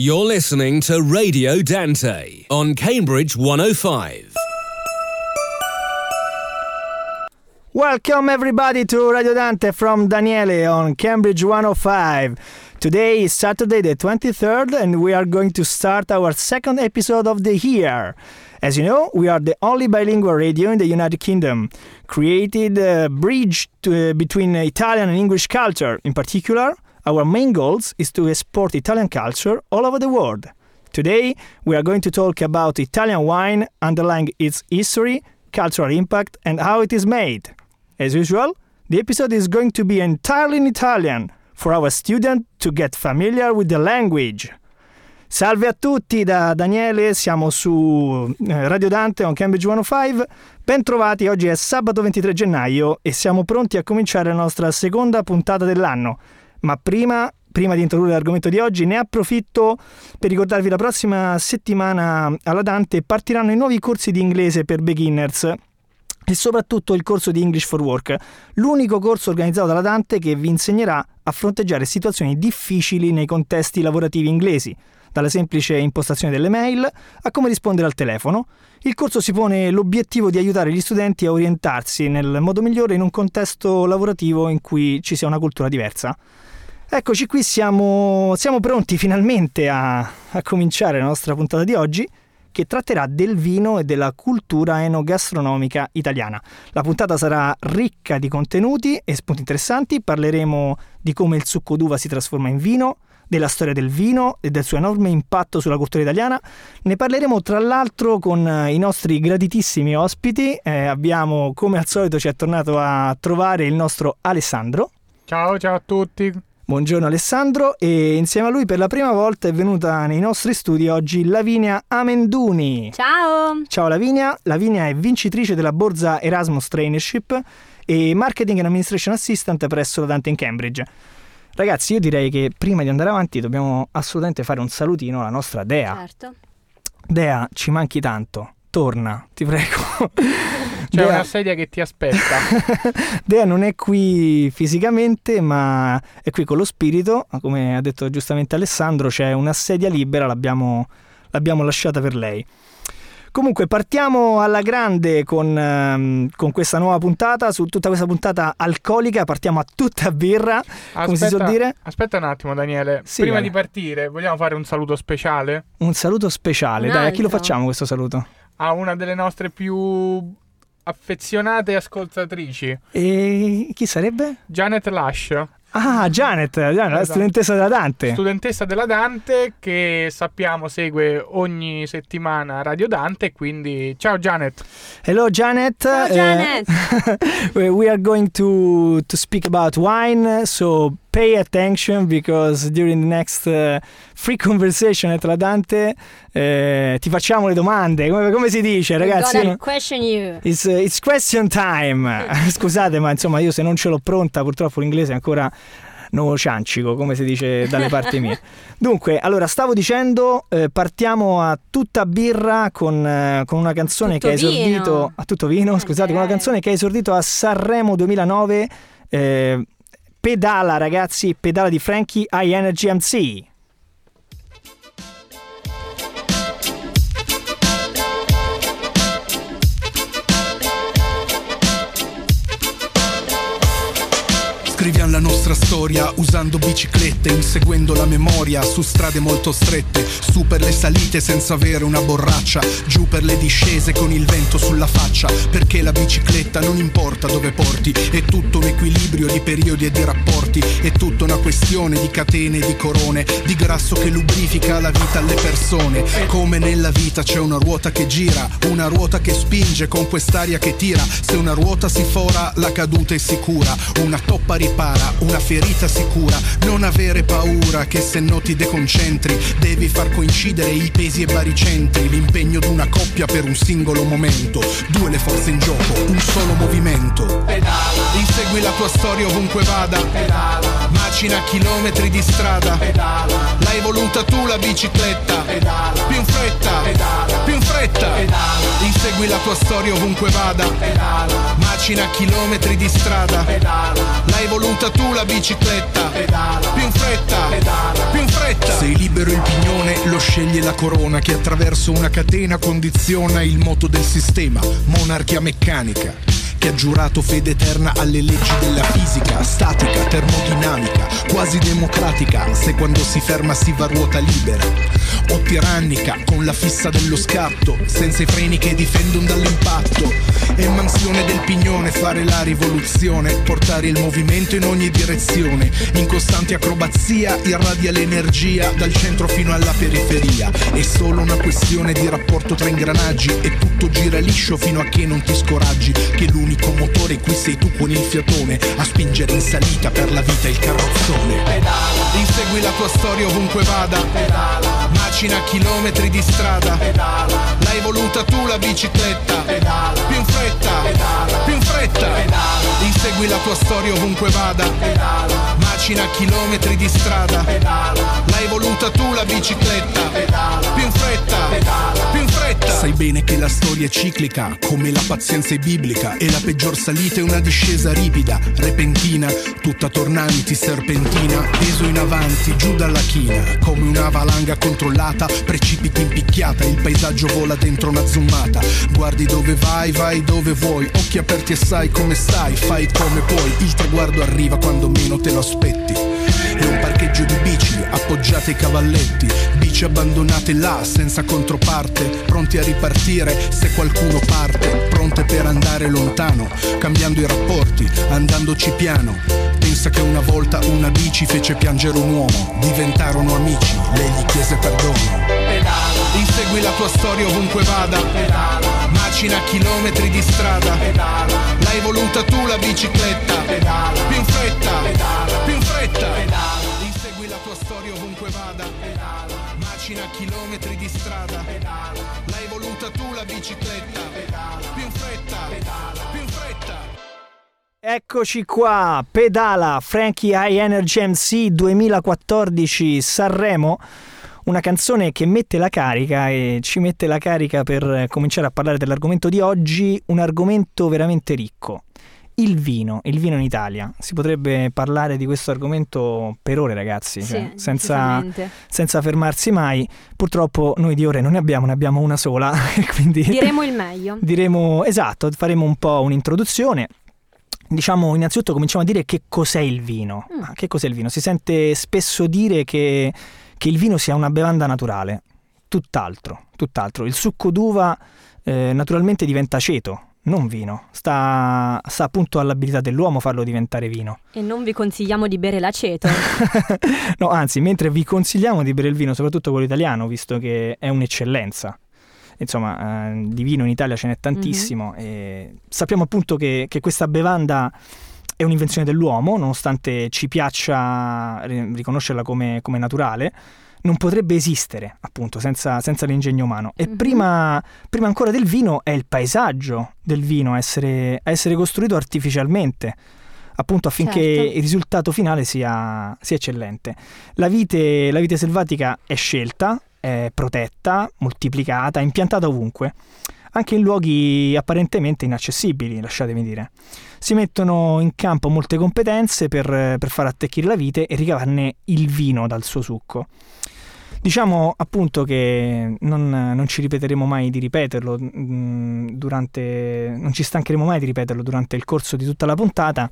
You're listening to Radio Dante on Cambridge 105. Welcome everybody to Radio Dante from Daniele on Cambridge 105. Today is Saturday the 23rd and we are going to start our second episode of the year. As you know, we are the only bilingual radio in the United Kingdom, created a bridge to, uh, between Italian and English culture. In particular, our main goals is to export Italian culture all over the world. Today, we are going to talk about Italian wine, underlying its history, cultural impact, and how it is made. As usual, the episode is going to be entirely in Italian for our student to get familiar with the language. Salve a tutti da Daniele, siamo su eh, Radio Dante on Cambridge 105. Bentrovati, oggi è sabato 23 gennaio e siamo pronti a cominciare la nostra seconda puntata dell'anno. Ma prima, prima di introdurre l'argomento di oggi, ne approfitto per ricordarvi la prossima settimana alla Dante partiranno i nuovi corsi di inglese per beginners e soprattutto il corso di English for Work, l'unico corso organizzato dalla Dante che vi insegnerà a fronteggiare situazioni difficili nei contesti lavorativi inglesi dalla semplice impostazione delle mail a come rispondere al telefono. Il corso si pone l'obiettivo di aiutare gli studenti a orientarsi nel modo migliore in un contesto lavorativo in cui ci sia una cultura diversa. Eccoci qui, siamo, siamo pronti finalmente a, a cominciare la nostra puntata di oggi che tratterà del vino e della cultura enogastronomica italiana. La puntata sarà ricca di contenuti e spunti interessanti, parleremo di come il succo d'uva si trasforma in vino, della storia del vino e del suo enorme impatto sulla cultura italiana. Ne parleremo tra l'altro con eh, i nostri graditissimi ospiti. Eh, abbiamo, come al solito, ci è tornato a trovare il nostro Alessandro. Ciao, ciao a tutti. Buongiorno Alessandro e insieme a lui per la prima volta è venuta nei nostri studi oggi Lavinia Amenduni. Ciao! Ciao Lavinia, Lavinia è vincitrice della borsa Erasmus Traineeship e Marketing and Administration Assistant presso la Dante in Cambridge. Ragazzi, io direi che prima di andare avanti dobbiamo assolutamente fare un salutino alla nostra Dea. Certo. Dea, ci manchi tanto. Torna, ti prego. C'è Dea... una sedia che ti aspetta. Dea non è qui fisicamente, ma è qui con lo spirito. Come ha detto giustamente Alessandro, c'è una sedia libera, l'abbiamo, l'abbiamo lasciata per lei. Comunque partiamo alla grande con, um, con, questa nuova puntata, su tutta questa puntata alcolica, partiamo a tutta birra, aspetta, come si suol dire. Aspetta un attimo Daniele, sì, prima eh. di partire vogliamo fare un saluto speciale? Un saluto speciale, un dai, a chi lo facciamo questo saluto? A una delle nostre più affezionate ascoltatrici. E chi sarebbe? Janet Lash. Ah, Janet, Janet esatto. la studentessa della Dante. Studentessa della Dante che sappiamo segue ogni settimana Radio Dante, quindi ciao Janet. Hello Janet. Ciao Janet. Uh, we are going to to speak about wine, so pay attention because during the next uh, free conversation at La Dante uh, ti facciamo le domande. Come, come si dice, ragazzi? No? question you. It's, uh, it's question time. Scusate, ma insomma, io se non ce l'ho pronta, purtroppo l'inglese è ancora nuovo ciancico, come si dice dalle parti mie. Dunque, allora, stavo dicendo, eh, partiamo a tutta birra con, eh, con una canzone tutto che ha esordito... A tutto vino, scusate, con una canzone che ha esordito a Sanremo 2009. Pedala ragazzi, pedala di Frankie High Energy MC. Scriviamo la nostra storia usando biciclette, inseguendo la memoria su strade molto strette, su per le salite senza avere una borraccia, giù per le discese con il vento sulla faccia, perché la bicicletta non importa dove porti, è tutto un equilibrio di periodi e di rapporti, è tutta una questione di catene e di corone, di grasso che lubrifica la vita alle persone, come nella vita c'è una ruota che gira, una ruota che spinge con quest'aria che tira, se una ruota si fora la caduta è sicura, una toppa ripara ripara, una ferita sicura, non avere paura che se no ti deconcentri, devi far coincidere i pesi e baricentri, l'impegno d'una coppia per un singolo momento, due le forze in gioco, un solo movimento. Pedala. Insegui la tua storia ovunque vada, Pedala. macina chilometri di strada, Pedala. l'hai voluta tu la bicicletta, Pedala. più in fretta, Pedala. più in fretta, Pedala. insegui la tua storia ovunque vada, Pedala. macina chilometri di strada, Pedala. l'hai voluta voluta tu la bicicletta. Pedala. Più in fretta. Pedala. Più in fretta. Sei libero il pignone popolo sceglie la corona che attraverso una catena condiziona il moto del sistema, monarchia meccanica che ha giurato fede eterna alle leggi della fisica, statica, termodinamica, quasi democratica, se quando si ferma si va a ruota libera, o tirannica, con la fissa dello scatto, senza i freni che difendono dall'impatto, e mansione del pignone, fare la rivoluzione, portare il movimento in ogni direzione, in costante acrobazia irradia l'energia dal centro fino alla periferia, è solo una questione di rapporto tra ingranaggi e tutto gira liscio fino a che non ti scoraggi, che l'unico l'unico motore qui sei tu con il fiatone a spingere in salita per la vita il carrozzone. Pedala. Insegui la tua storia ovunque vada. Pedala. Macina chilometri di strada. Pedala. L'hai voluta tu la bicicletta. Pedala. Più in fretta. Pedala. Più in fretta. Pedala. Insegui la tua storia ovunque vada. Pedala. Macina chilometri di strada. Pedala. L'hai voluta tu la bicicletta. Pedala. Più in fretta. Pedala. Più in fretta. Sai bene che la storia è ciclica come la pazienza è biblica e la la peggior salita è una discesa ripida, repentina, tutta tornanti, serpentina, peso in avanti, giù dalla china, come una valanga controllata, precipiti in picchiata, il paesaggio vola dentro una zoomata, guardi dove vai, vai dove vuoi, occhi aperti e sai come stai, fai come puoi, il traguardo arriva quando meno te lo aspetti. Parcheggio di bici, appoggiate ai cavalletti, bici abbandonate là senza controparte, pronti a ripartire se qualcuno parte, pronte per andare lontano, cambiando i rapporti, andandoci piano. Pensa che una volta una bici fece piangere un uomo, diventarono amici, lei gli chiese perdono. Pedala. Insegui la tua storia ovunque vada, Pedala. macina chilometri di strada, Pedala. l'hai voluta tu la bicicletta, Pedala. più in fretta, Pedala. più in fretta. Pedala. Macina chilometri di strada, Pedala. l'hai voluta tu la bicicletta, Pedala. più in fretta, Pedala. Eccoci qua, pedala Frankie High Energy MC 2014 Sanremo, una canzone che mette la carica e ci mette la carica per cominciare a parlare dell'argomento di oggi, un argomento veramente ricco. Il vino, il vino in Italia. Si potrebbe parlare di questo argomento per ore, ragazzi, Sì, cioè, senza, senza fermarsi mai. Purtroppo noi di ore non ne abbiamo, ne abbiamo una sola, quindi Diremo il meglio. diremo esatto, faremo un po' un'introduzione. Diciamo innanzitutto cominciamo a dire che cos'è il vino. Mm. Ah, Che cos'è il vino? Si sente spesso dire che, che il vino sia una bevanda naturale. Tutt'altro, tutt'altro. Il succo d'uva eh, naturalmente diventa aceto, non vino. Sta, sta appunto all'abilità dell'uomo farlo diventare vino. E non vi consigliamo di bere l'aceto. no, anzi, mentre vi consigliamo di bere il vino, soprattutto quello italiano, visto che è un'eccellenza. Insomma, eh, di vino in Italia ce n'è tantissimo. e sappiamo appunto che, che questa bevanda è un'invenzione dell'uomo, nonostante ci piaccia ri- riconoscerla come, come naturale. Non potrebbe esistere appunto senza, senza l'ingegno umano. E Mhm. prima, prima ancora del vino è il paesaggio del vino a essere, a essere costruito artificialmente, appunto affinché Certo. il risultato finale sia, sia eccellente. La vite, la vite selvatica è scelta, è protetta, moltiplicata, impiantata ovunque, anche in luoghi apparentemente inaccessibili, lasciatemi dire. Si mettono in campo molte competenze per, per far attecchire la vite e ricavarne il vino dal suo succo. Diciamo appunto che non, non ci ripeteremo mai di ripeterlo mm, durante. non ci stancheremo mai di ripeterlo durante il corso di tutta la puntata.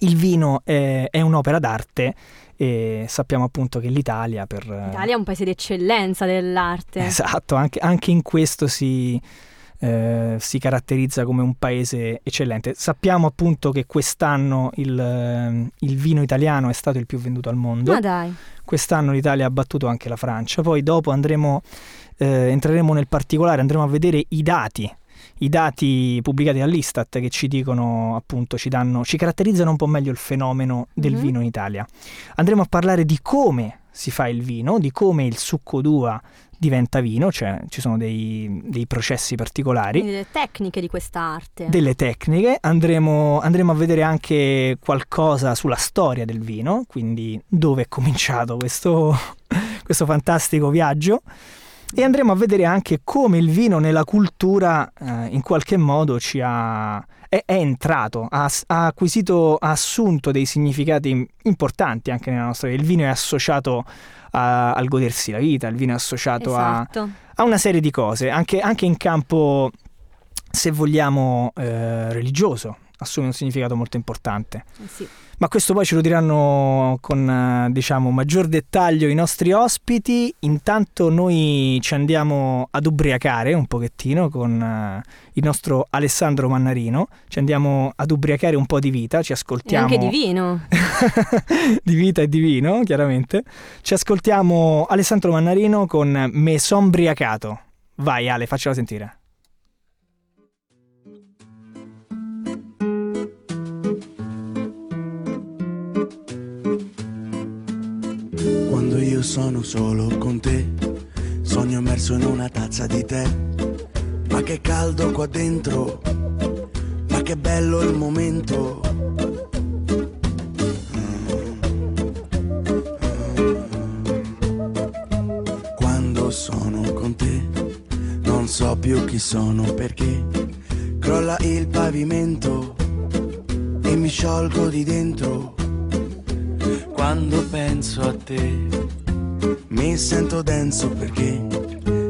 Il vino è, è un'opera d'arte e sappiamo appunto che l'Italia per... L'Italia è un paese d'eccellenza dell'arte. Esatto, anche, anche in questo si, eh, si caratterizza come un paese eccellente. Sappiamo appunto che quest'anno il, eh, il vino italiano è stato il più venduto al mondo. Ma dai, Quest'anno l'Italia ha battuto anche la Francia. Poi dopo andremo, eh, entreremo nel particolare, andremo a vedere i dati. I dati pubblicati dall'Istat che ci dicono, appunto, ci, danno, ci caratterizzano un po' meglio il fenomeno del Mhm. vino in Italia. Andremo a parlare di come si fa il vino, di come il succo d'uva diventa vino, cioè ci sono dei, dei processi particolari quindi le tecniche di questa arte. delle tecniche, andremo, andremo a vedere anche qualcosa sulla storia del vino, quindi dove è cominciato questo, questo fantastico viaggio e andremo a vedere anche come il vino nella cultura eh, in qualche modo ci ha, è, è entrato, ha, ha acquisito, ha assunto dei significati importanti anche nella nostra vita. Il vino è associato a- al godersi la vita, il vino è associato a, Esatto. a una serie di cose, anche, anche in campo, se vogliamo, eh, religioso, assume un significato molto importante. Eh sì. Ma questo poi ce lo diranno con eh, diciamo maggior dettaglio i nostri ospiti. Intanto noi ci andiamo ad ubriacare un pochettino con eh, il nostro Alessandro Mannarino. Ci andiamo ad ubriacare un po' di vita, ci E ascoltiamo anche di vino. di vita e di vino, chiaramente. Ci ascoltiamo Alessandro Mannarino con Me son briacato. Vai Ale, faccela sentire. Io sono solo con te, sogno immerso in una tazza di tè. Ma che caldo qua dentro, ma che bello il momento. Quando sono con te, non so più chi sono perché crolla il pavimento e mi sciolgo di dentro. Quando penso a te mi sento denso perché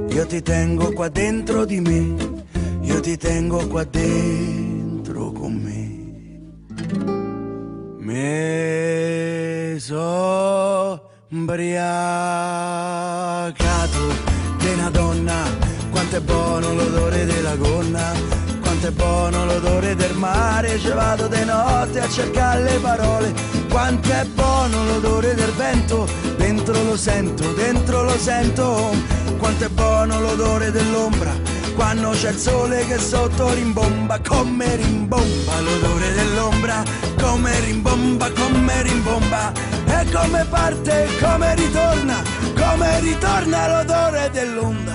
io ti tengo qua dentro di me, io ti tengo qua dentro con me. Me so ubriacato di una donna, quanto è buono l'odore della gonna, quanto è buono l'odore del mare, ci vado di notte a cercare le parole, quanto è buono l'odore del vento, dentro lo sento, dentro lo sento, quanto è buono l'odore dell'ombra, quando c'è il sole che sotto rimbomba, come rimbomba l'odore dell'ombra, come rimbomba, come rimbomba, e come parte, come ritorna, come ritorna l'odore dell'onda.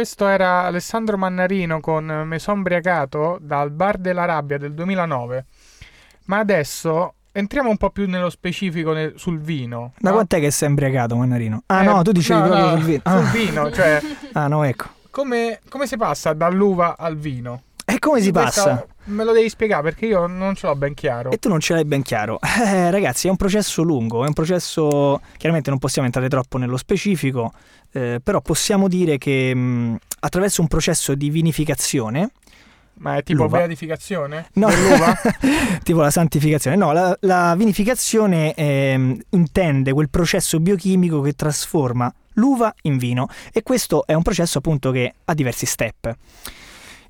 Questo era Alessandro Mannarino con Me son briacato dal Bar della Rabbia del 2009. Ma adesso entriamo un po' più nello specifico nel- sul vino. Da no? quant'è che sei imbriacato, Mannarino? Ah Eh, no, tu dicevi no, proprio no, sul vino. sul Ah. vino, cioè Ah no, ecco. come, come si passa dall'uva al vino? E come si Questa- passa? Me lo devi spiegare perché io non ce l'ho ben chiaro. E tu non ce l'hai ben chiaro. Eh, ragazzi, è un processo lungo, è un processo... Chiaramente non possiamo entrare troppo nello specifico, eh, però possiamo dire che mh, attraverso un processo di vinificazione, Ma è tipo L'uva. beatificazione? No, tipo la santificazione, no, la, la vinificazione ehm, intende quel processo biochimico che trasforma l'uva in vino e questo è un processo appunto che ha diversi step.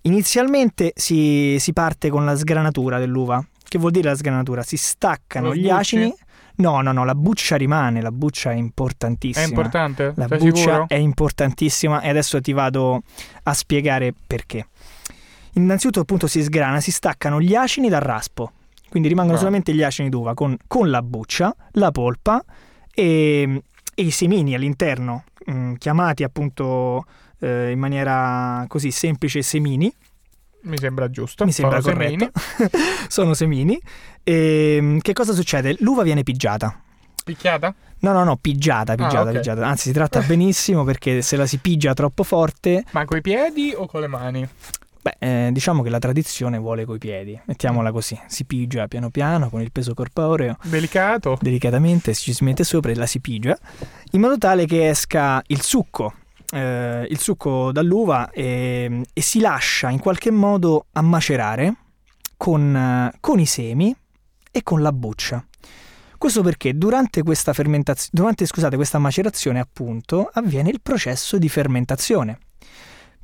Inizialmente si, si parte con la sgranatura dell'uva. Che vuol dire la sgranatura? Si staccano gli acini. No, no, no, la buccia rimane, la buccia è È importantissima. importante? La Sei buccia sicuro? è importantissima e adesso ti vado a spiegare perché. innanzitutto appunto si sgrana, si staccano gli acini dal raspo, quindi rimangono Ah. solamente gli acini d'uva con, con la buccia, la polpa e, e i semini all'interno, mm, chiamati appunto eh, in maniera così semplice semini, Mi sembra giusto. mi sembra Sono corretto, semini. sono semini. E, mm, che cosa succede? L'uva viene pigiata. Picchiata? No, no, no, pigiata, pigiata, ok. pigiata. Anzi, si tratta benissimo perché se la si pigia troppo forte, Ma coi piedi o con le mani? beh, eh, diciamo che la tradizione vuole coi piedi. Mettiamola così, si pigia piano piano con il peso corporeo, Delicato? delicatamente ci si mette sopra e la si pigia, in modo tale che esca il succo, eh, il succo dall'uva e, e si lascia in qualche modo a macerare con, eh, con i semi e con la buccia. Questo perché durante questa fermentazione, durante scusate, questa macerazione, appunto, avviene il processo di fermentazione.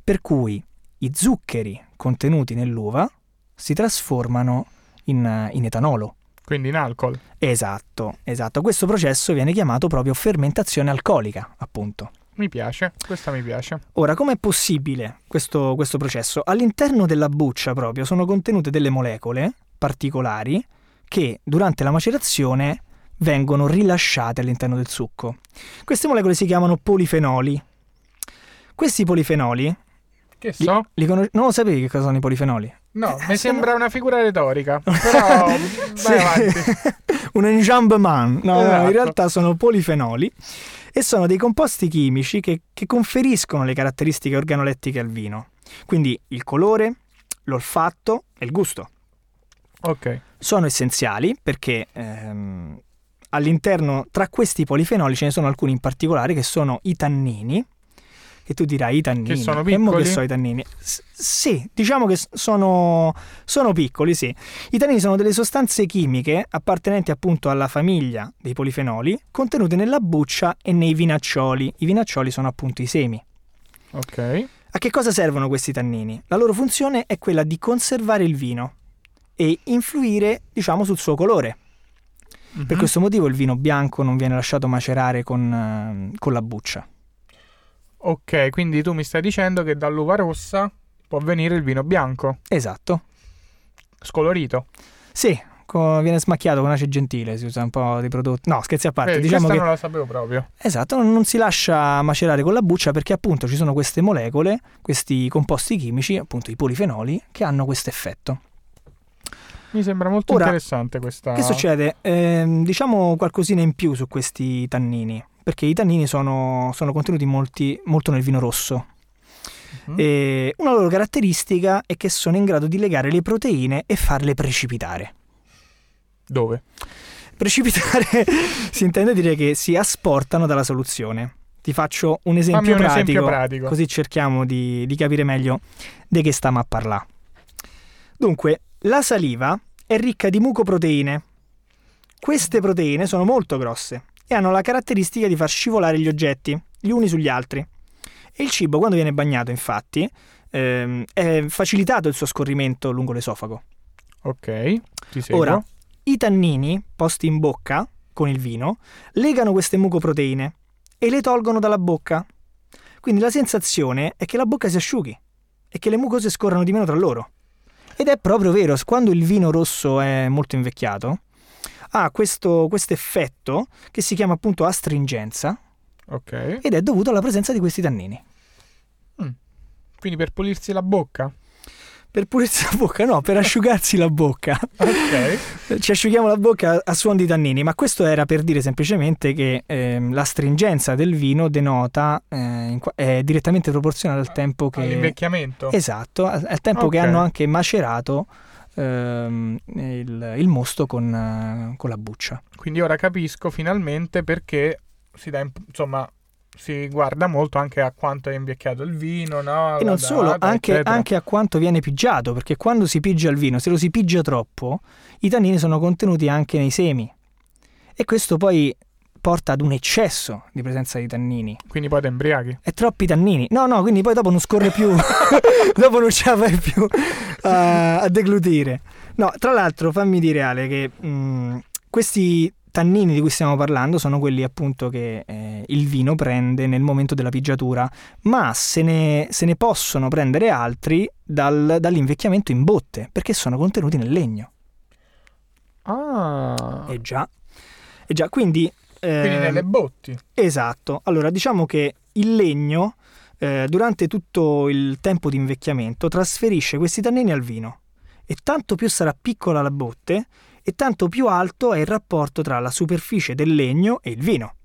Per cui i zuccheri contenuti nell'uva si trasformano in, in etanolo. Quindi in alcol. Esatto, esatto. Questo processo viene chiamato proprio fermentazione alcolica, appunto. Mi piace. Questa mi piace. Ora, com'è possibile questo, questo processo? All'interno della buccia proprio sono contenute delle molecole particolari che durante la macerazione vengono rilasciate all'interno del succo. Queste molecole si chiamano polifenoli. Questi polifenoli, Che li, so? li conos- non lo sapevi che cosa sono i polifenoli? No, Eh, mi sembra una figura retorica. Però vai avanti. un enjambement. No, no, Esatto. in realtà sono polifenoli e sono dei composti chimici che, che conferiscono le caratteristiche organolettiche al vino. Quindi il colore, l'olfatto e il gusto. Ok. Sono essenziali perché ehm, all'interno, tra questi polifenoli ce ne sono alcuni in particolare che sono i tannini. Che tu dirai i tannini. Che sono E mo che piccoli? sono i tannini? S- sì, diciamo che sono, sono piccoli, sì. I tannini sono delle sostanze chimiche appartenenti appunto alla famiglia dei polifenoli, contenute nella buccia e nei vinaccioli. I vinaccioli sono appunto i semi. Ok. A che cosa servono questi tannini? La loro funzione è quella di conservare il vino e influire, diciamo, sul suo colore. Per Mhm. questo motivo il vino bianco non viene lasciato macerare con, eh, con la buccia. Ok, quindi tu mi stai dicendo che dall'uva rossa può venire il vino bianco, Esatto. scolorito. Sì, co- viene smacchiato con ace gentile, si usa un po' di prodotto. No, scherzi a parte, Vedi, diciamo questa che non la sapevo proprio. esatto, non, non si lascia macerare con la buccia perché appunto ci sono queste molecole, questi composti chimici, appunto i polifenoli, che hanno questo effetto. Mi sembra molto Ora, interessante questa. Che succede? Ehm, diciamo qualcosina in più su questi tannini, perché i tannini sono, sono contenuti molti- molto nel vino rosso. Mhm. E una loro caratteristica è che sono in grado di legare le proteine e farle precipitare. Dove? Precipitare si intende dire che si asportano dalla soluzione. Ti faccio un esempio, un pratico, esempio pratico. così cerchiamo di, di capire meglio di che stiamo a parlare. Dunque, la saliva è ricca di mucoproteine. Queste proteine sono molto grosse e hanno la caratteristica di far scivolare gli oggetti gli uni sugli altri. E il cibo, quando viene bagnato, infatti, ehm, è facilitato il suo scorrimento lungo l'esofago. Ok, ti seguo. Ora, i tannini posti in bocca con il vino legano queste mucoproteine e le tolgono dalla bocca. Quindi la sensazione è che la bocca si asciughi e che le mucose scorrano di meno tra loro. Ed è proprio vero, quando il vino rosso è molto invecchiato, ha questo effetto che si chiama appunto astringenza Ok. ed è dovuto alla presenza di questi tannini. Quindi per pulirsi la bocca. Per pulirsi la bocca, no, per asciugarsi la bocca. Ok. Ci asciughiamo la bocca a suon di tannini, ma questo era per dire semplicemente che ehm, la stringenza del vino denota, eh, è direttamente proporzionale al tempo che... All'invecchiamento. Esatto, al tempo che Ok. hanno anche macerato ehm, il, il mosto con, con la buccia. Quindi ora capisco finalmente perché si dà insomma si guarda molto anche a quanto è invecchiato il vino, no? E non solo, data, anche, eccetera. anche a quanto viene pigiato, perché quando si pigia il vino, se lo si pigia troppo, i tannini sono contenuti anche nei semi. E questo poi porta ad un eccesso di presenza di tannini. Quindi poi ti embriaghi. E troppi tannini. No, no, quindi poi dopo non scorre più. dopo non ce la fai più a, a deglutire. No, tra l'altro fammi dire Ale che mh, questi tannini di cui stiamo parlando sono quelli appunto che eh, il vino prende nel momento della pigiatura, ma se ne, se ne possono prendere altri dal- dall'invecchiamento in botte, perché sono contenuti nel legno. Ah, E già. E già, quindi... quindi ehm, nelle botti. Esatto. Allora, diciamo che il legno, eh, durante tutto il tempo di invecchiamento, trasferisce questi tannini al vino. E tanto più sarà piccola la botte, e tanto più alto è il rapporto tra la superficie del legno e il vino.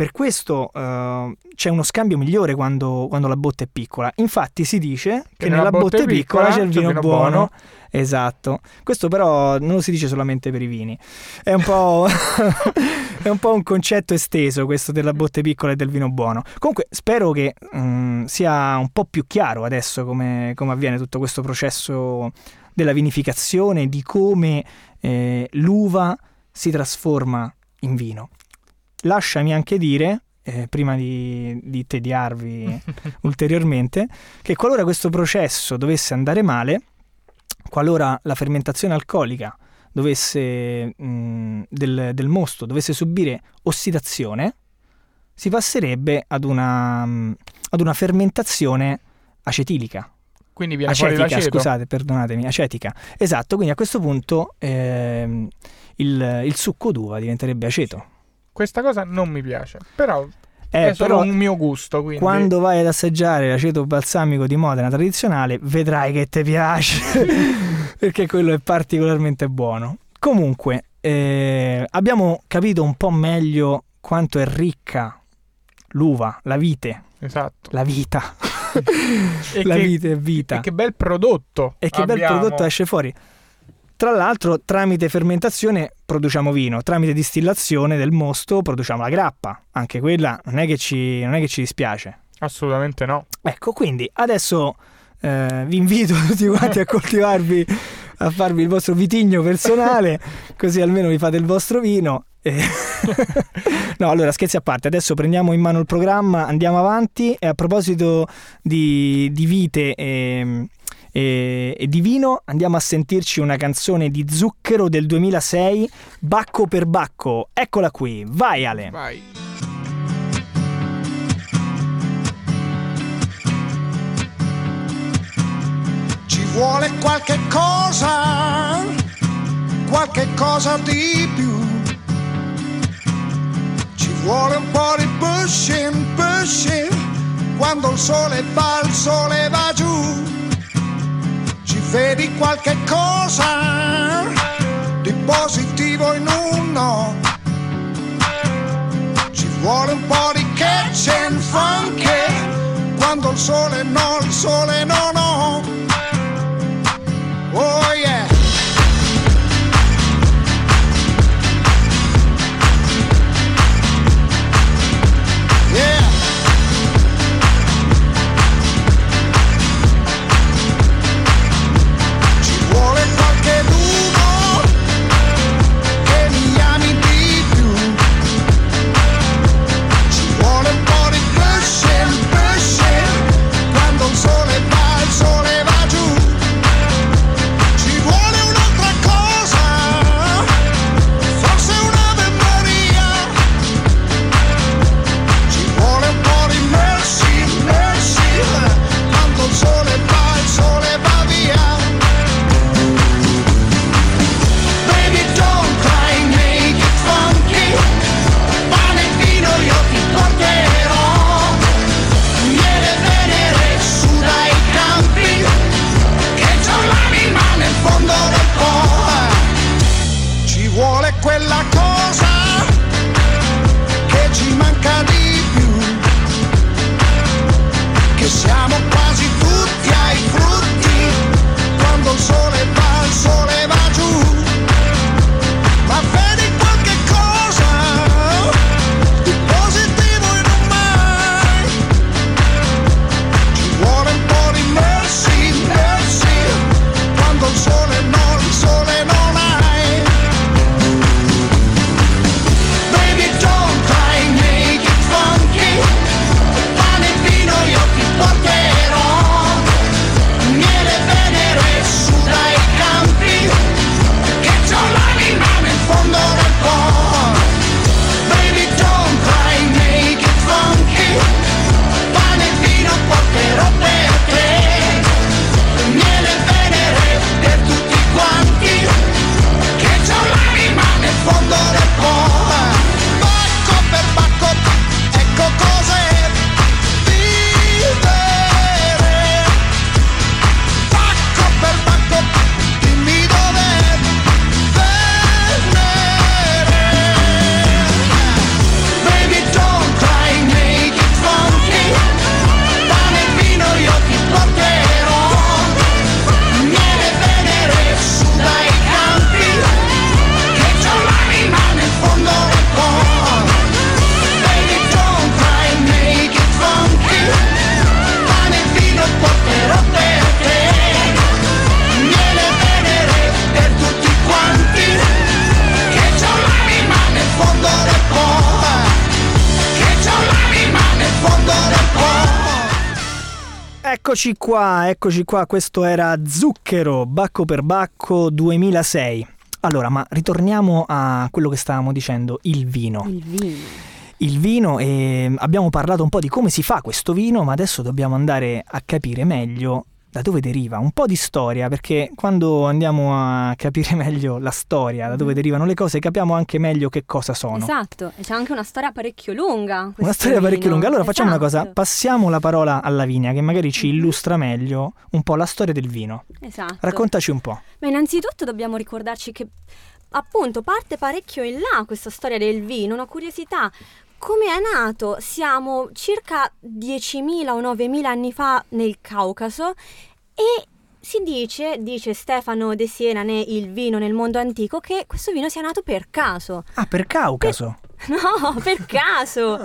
Per questo eh, c'è uno scambio migliore quando, quando la botte è piccola. Infatti si dice che, nella, botte, piccola, c'è il vino, buono. Esatto. Questo però non lo si dice solamente per i vini. È un po', è un, po un concetto esteso questo della botte piccola e del vino buono. Comunque spero che mm, sia un po' più chiaro adesso come, come avviene tutto questo processo della vinificazione, di come eh, l'uva si trasforma in vino. Lasciami anche dire, eh, prima di, di tediarvi ulteriormente, che qualora questo processo dovesse andare male, qualora la fermentazione alcolica dovesse, mh, del, del mosto dovesse subire ossidazione, si passerebbe ad una, mh, ad una fermentazione acetilica. Quindi viene Acetica, scusate, perdonatemi, acetica. Esatto, quindi a questo punto ehm, il, il succo d'uva diventerebbe aceto. Questa cosa non mi piace, però Eh, è solo un mio gusto. Quindi... quando vai ad assaggiare l'aceto balsamico di Modena tradizionale vedrai che ti piace perché quello è particolarmente buono. Comunque, eh, abbiamo capito un po' meglio quanto è ricca l'uva, la vite, Esatto. la vita. La che- vite è vita. E che bel prodotto. E che bel abbiamo. prodotto esce fuori. Tra l'altro, tramite fermentazione produciamo vino, tramite distillazione del mosto produciamo la grappa. Anche quella non è che ci, non è che ci dispiace. Assolutamente no. Ecco, quindi adesso eh, vi invito tutti quanti a coltivarvi, a farvi il vostro vitigno personale, così almeno vi fate il vostro vino. E- no, allora scherzi a parte, adesso prendiamo in mano il programma, andiamo avanti e a proposito di, di vite e, e- e di vino andiamo a sentirci una canzone di Zucchero del 2006, Bacco per Bacco. Eccola qui, vai Ale. Vai. Ci vuole qualche cosa, qualche cosa di più. Ci vuole un po' di pushing, pushing, quando il sole va, il sole va giù. Vedi qualche cosa di positivo in uno. Ci vuole un po' di catch and funky, quando il sole no, il sole no, no. Oh Eccoci qua, eccoci qua, questo era Zucchero, Bacco per Bacco 2006. Allora, ma ritorniamo a quello che stavamo dicendo, il vino. Il vino. Il vino, e abbiamo parlato un po' di come si fa questo vino, ma adesso dobbiamo andare a capire meglio da dove deriva, un po' di storia, perché quando andiamo a capire meglio la storia, da dove derivano le cose, capiamo anche meglio che cosa sono. Esatto, e c'è anche una storia parecchio lunga. Una storia parecchio vino. lunga. Allora facciamo una cosa, Esatto. passiamo la parola a Lavinia che magari ci Mhm. illustra meglio un po' la storia del vino. Esatto. Raccontaci un po'. Ma innanzitutto dobbiamo ricordarci che appunto parte parecchio in là questa storia del vino, una curiosità. Come è nato? Siamo circa 10.000 o 9.000 anni fa nel Caucaso e si dice, dice Stefano De Siena ne Il vino nel mondo antico, che questo vino sia nato per caso. Ah, per Caucaso. No, per caso.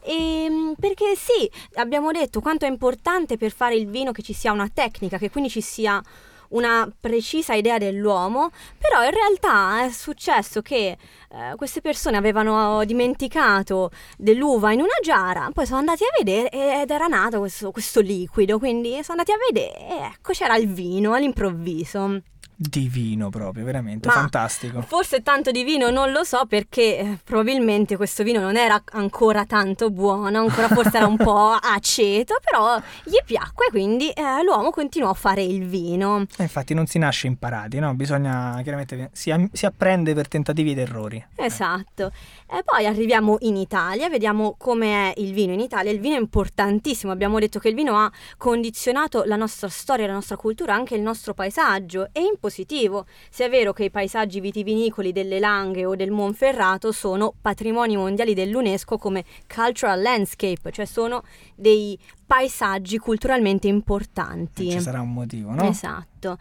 Ehm, perché sì, abbiamo detto quanto è importante per fare il vino che ci sia una tecnica, che quindi ci sia una precisa idea dell'uomo, però in realtà è successo che eh, queste persone avevano dimenticato dell'uva in una giara, poi sono andati a vedere ed era nato questo, questo liquido, quindi sono andati a vedere e ecco c'era il vino all'improvviso. Divino proprio, veramente, Ma- fantastico. Forse tanto di vino non lo so perché eh, probabilmente questo vino non era ancora tanto buono, ancora forse era un po' aceto, però gli piacque quindi eh, l'uomo continuò a fare il vino. E infatti non si nasce imparati, no? Bisogna chiaramente si, si apprende per tentativi ed errori. Esatto. E poi arriviamo in Italia, vediamo com'è il vino in Italia. Il vino è importantissimo, abbiamo detto che il vino ha condizionato la nostra storia, la nostra cultura, anche il nostro paesaggio e in positivo. Se è vero che i paesaggi vitivinicoli delle Langhe o del Monferrato sono patrimoni mondiali dell'UNESCO come cultural landscape, cioè sono dei paesaggi culturalmente importanti. Ci sarà un motivo, no? Esatto.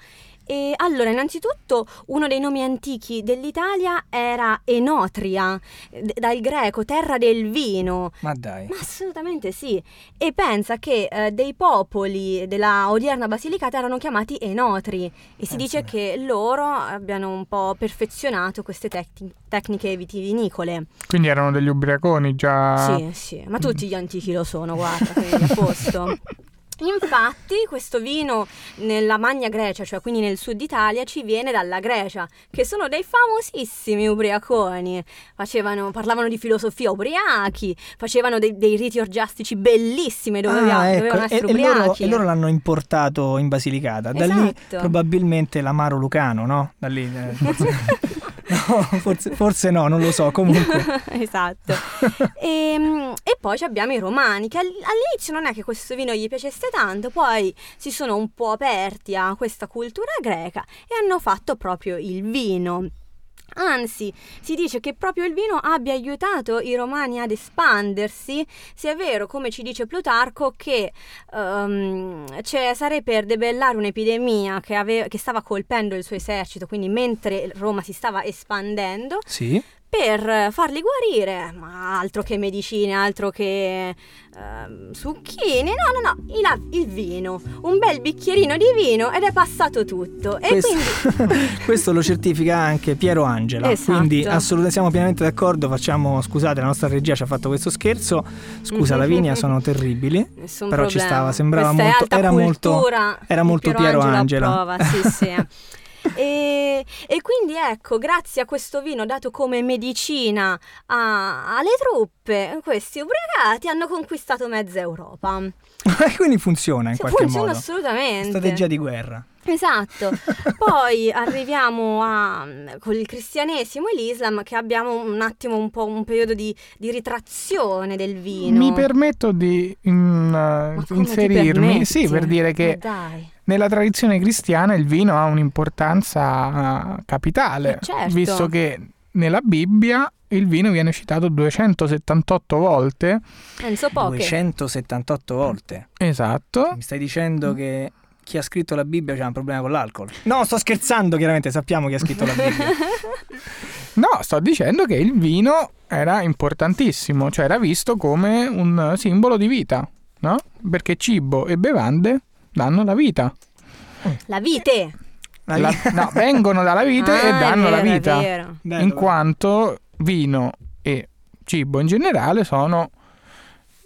E allora, innanzitutto, uno dei nomi antichi dell'Italia era Enotria, d- dal greco terra del vino. Ma dai. Ma assolutamente sì. E pensa che eh, dei popoli della odierna Basilicata erano chiamati Enotri e si Pensa dice che loro abbiano un po' perfezionato queste tec- tecniche vitivinicole. Quindi erano degli ubriaconi già. Sì, sì, ma tutti gli antichi lo sono, guarda, quindi a posto. Infatti, questo vino nella Magna Grecia, cioè quindi nel sud Italia, ci viene dalla Grecia, che sono dei famosissimi ubriaconi. Facevano, parlavano di filosofia ubriachi, facevano dei, dei riti orgiastici bellissimi dove Ah, ecco, dovevano e, essere e loro, ubriachi. e loro l'hanno importato in Basilicata. Da lì Esatto. probabilmente l'amaro lucano, no? Da lì. eh, no, forse, forse no, non lo so. Comunque. esatto. e, e poi abbiamo i romani che all- all'inizio non è che questo vino gli piacesse tanto, poi si sono un po' aperti a questa cultura greca e hanno fatto proprio il vino. Anzi, si dice che proprio il vino abbia aiutato i romani ad espandersi, se è vero, come ci dice Plutarco, che ehm, Cesare per debellare un'epidemia che, ave- che stava colpendo il suo esercito, quindi mentre Roma si stava espandendo, Sì. Per farli guarire, ma altro che medicine, altro che ehm, succhini, no, no, no, il, il vino, un bel bicchierino di vino ed è passato tutto. Questo, quindi questo lo certifica anche Piero Angela. Esatto. Quindi assolutamente siamo pienamente d'accordo. Facciamo, scusate, la nostra regia ci ha fatto questo scherzo. Scusa Lavinia, sono terribili. nessun Però ci problema. stava, sembrava Questa molto- era molto- era molto Piero Angela. Prova, sì, sì. E, e quindi ecco, grazie a questo vino dato come medicina a- alle truppe, questi ubriacati hanno conquistato mezza Europa. quindi funziona in Sì, qualche funziona modo. assolutamente. Strategia di guerra. Esatto. Poi arriviamo a, con il cristianesimo e l'Islam che abbiamo un attimo un po' un periodo di, di ritrazione del vino. Mi permetto di in- inserirmi, sì, per dire che nella tradizione cristiana il vino ha un'importanza capitale, Eh, certo. visto che nella Bibbia il vino viene citato 278 volte. Penso poche. 278 volte. Esatto. Mi stai dicendo che chi ha scritto la Bibbia c'ha un problema con l'alcol? No, sto scherzando, chiaramente sappiamo chi ha scritto la Bibbia. No, sto dicendo che il vino era importantissimo, cioè era visto come un simbolo di vita, no? Perché cibo e bevande danno la vita. La vite. La La- no, vengono dalla vita Ah, e danno la vero, è vita. in quanto vino e cibo in generale sono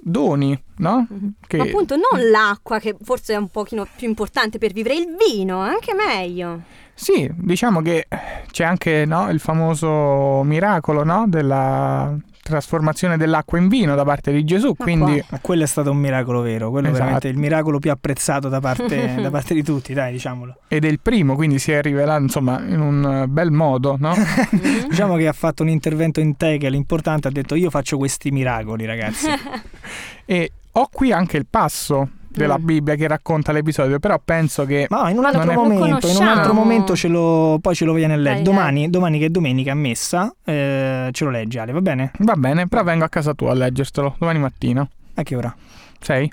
doni, no? Mhm. Che- Ma appunto non l'acqua che forse è un pochino più importante per vivere, il vino, anche meglio. Sì, diciamo che c'è anche no, il famoso miracolo no, della trasformazione dell'acqua in vino da parte di Gesù, Ma quindi? Ma quello è stato un miracolo vero, quello è Esatto. veramente il miracolo più apprezzato da parte, da parte di tutti, dai, diciamolo. ed è il primo, quindi si è rivelato insomma in un eh, bel modo, no? Mhm. Diciamo che ha fatto un intervento in Tegel importante, ha detto io faccio questi miracoli, ragazzi. e ho qui anche il passo della Mm. Bibbia che racconta l'episodio, però penso che Ma in un altro è- momento, in un altro momento ce lo, poi ce lo viene a leggere. Domani, domani che è domenica a messa, eh, ce lo leggi Ale, va bene? va bene, però vengo a casa tua a leggertelo domani mattina. A che ora? Sei?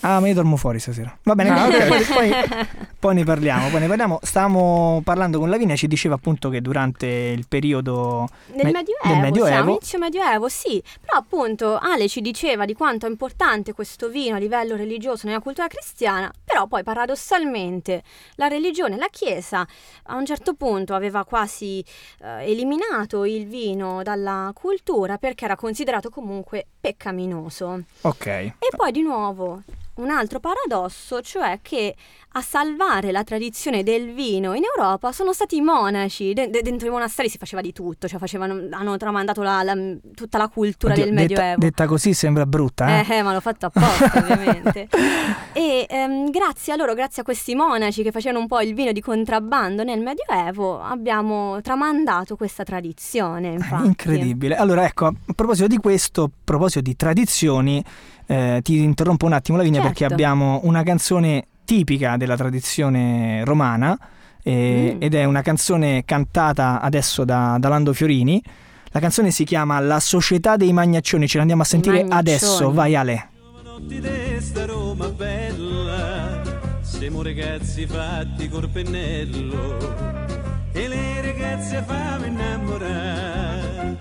Ah, ma io dormo fuori stasera. Va bene, Ah, ok. poi, poi- poi ne parliamo, poi ne parliamo. Stavamo parlando con Lavinia, ci diceva appunto che durante il periodo Nel Me- Medioevo, del inizio Medioevo, sì. Però appunto Ale ci diceva di quanto è importante questo vino a livello religioso nella cultura cristiana, però poi paradossalmente la religione, la Chiesa a un certo punto aveva quasi eh, eliminato il vino dalla cultura perché era considerato comunque peccaminoso. Ok. E poi di nuovo un altro paradosso, cioè che a salvare la tradizione del vino in Europa sono stati i monaci. De- de- dentro i monasteri si faceva di tutto, cioè facevano, hanno tramandato la- la- tutta la cultura Oddio, del detta, Medioevo. detta così sembra brutta, eh? Eh, eh, ma l'ho fatto apposta, ovviamente. E ehm, grazie a loro, grazie a questi monaci che facevano un po' il vino di contrabbando nel Medioevo, abbiamo tramandato questa tradizione, infatti. Incredibile. Allora, ecco, a proposito di questo, a proposito di tradizioni, eh, ti interrompo un attimo, Lavinia, Certo. perché abbiamo una canzone tipica della tradizione romana eh, Mm. ed è una canzone cantata adesso da, da Lando Fiorini. La canzone si chiama La società dei magnaccioni, ce l'andiamo a sentire Magnaccioni. adesso. Vai Ale. Giovanotti di sta Roma bella, siamo ragazzi fatti col pennello e le ragazze fammi innamorare,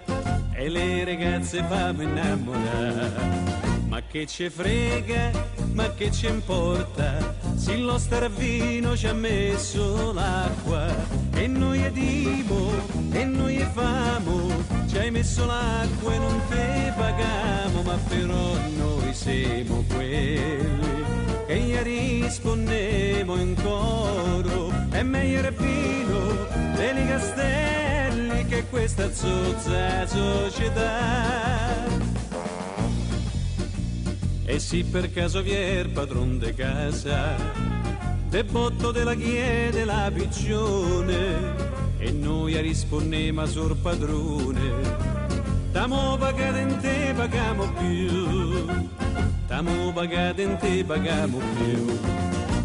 e le ragazze fammi innamorare. Ma che ci frega, ma che ci importa, se lo staravino ci ha messo l'acqua. E noi è dimo e noi famo, ci hai messo l'acqua e non te pagamo, ma però noi siamo quelli che gli rispondemo in coro, è meglio il vino dei castelli che questa zozza società. E se per caso vi è il padron de casa, de botto della chiede la piccione, e noi a rispondemo a sor padrone, tamo pagate pagamo più, tamo pagate pagamo più,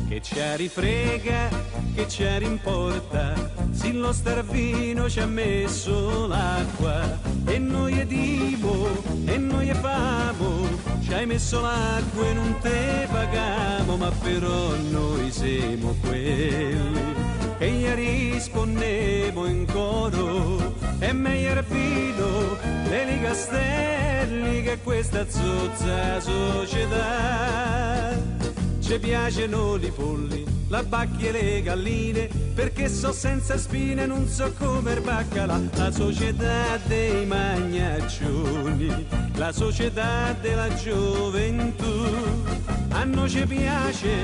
che ci rifrega, che ci rimporta, se lo starvino ci ha messo l'acqua, e noi è dimo, e noi è famo, ci hai messo l'acqua e non te pagamo, ma però noi siamo quelli che gli rispondemo in coro. È meglio vino dei castelli che questa zozza società. Ci piacciono i polli, la bacchia e le galline, perché so senza spine, non so come baccalà. La società dei magnaccioni, la società della gioventù. A noi ci piace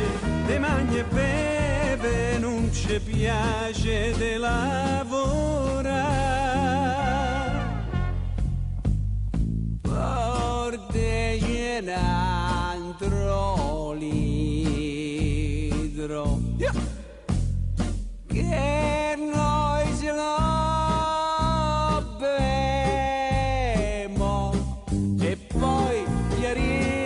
de magna e beve, non ci piace de lavorare. Porteci un altro litro che noi ce lo bemo e poi gli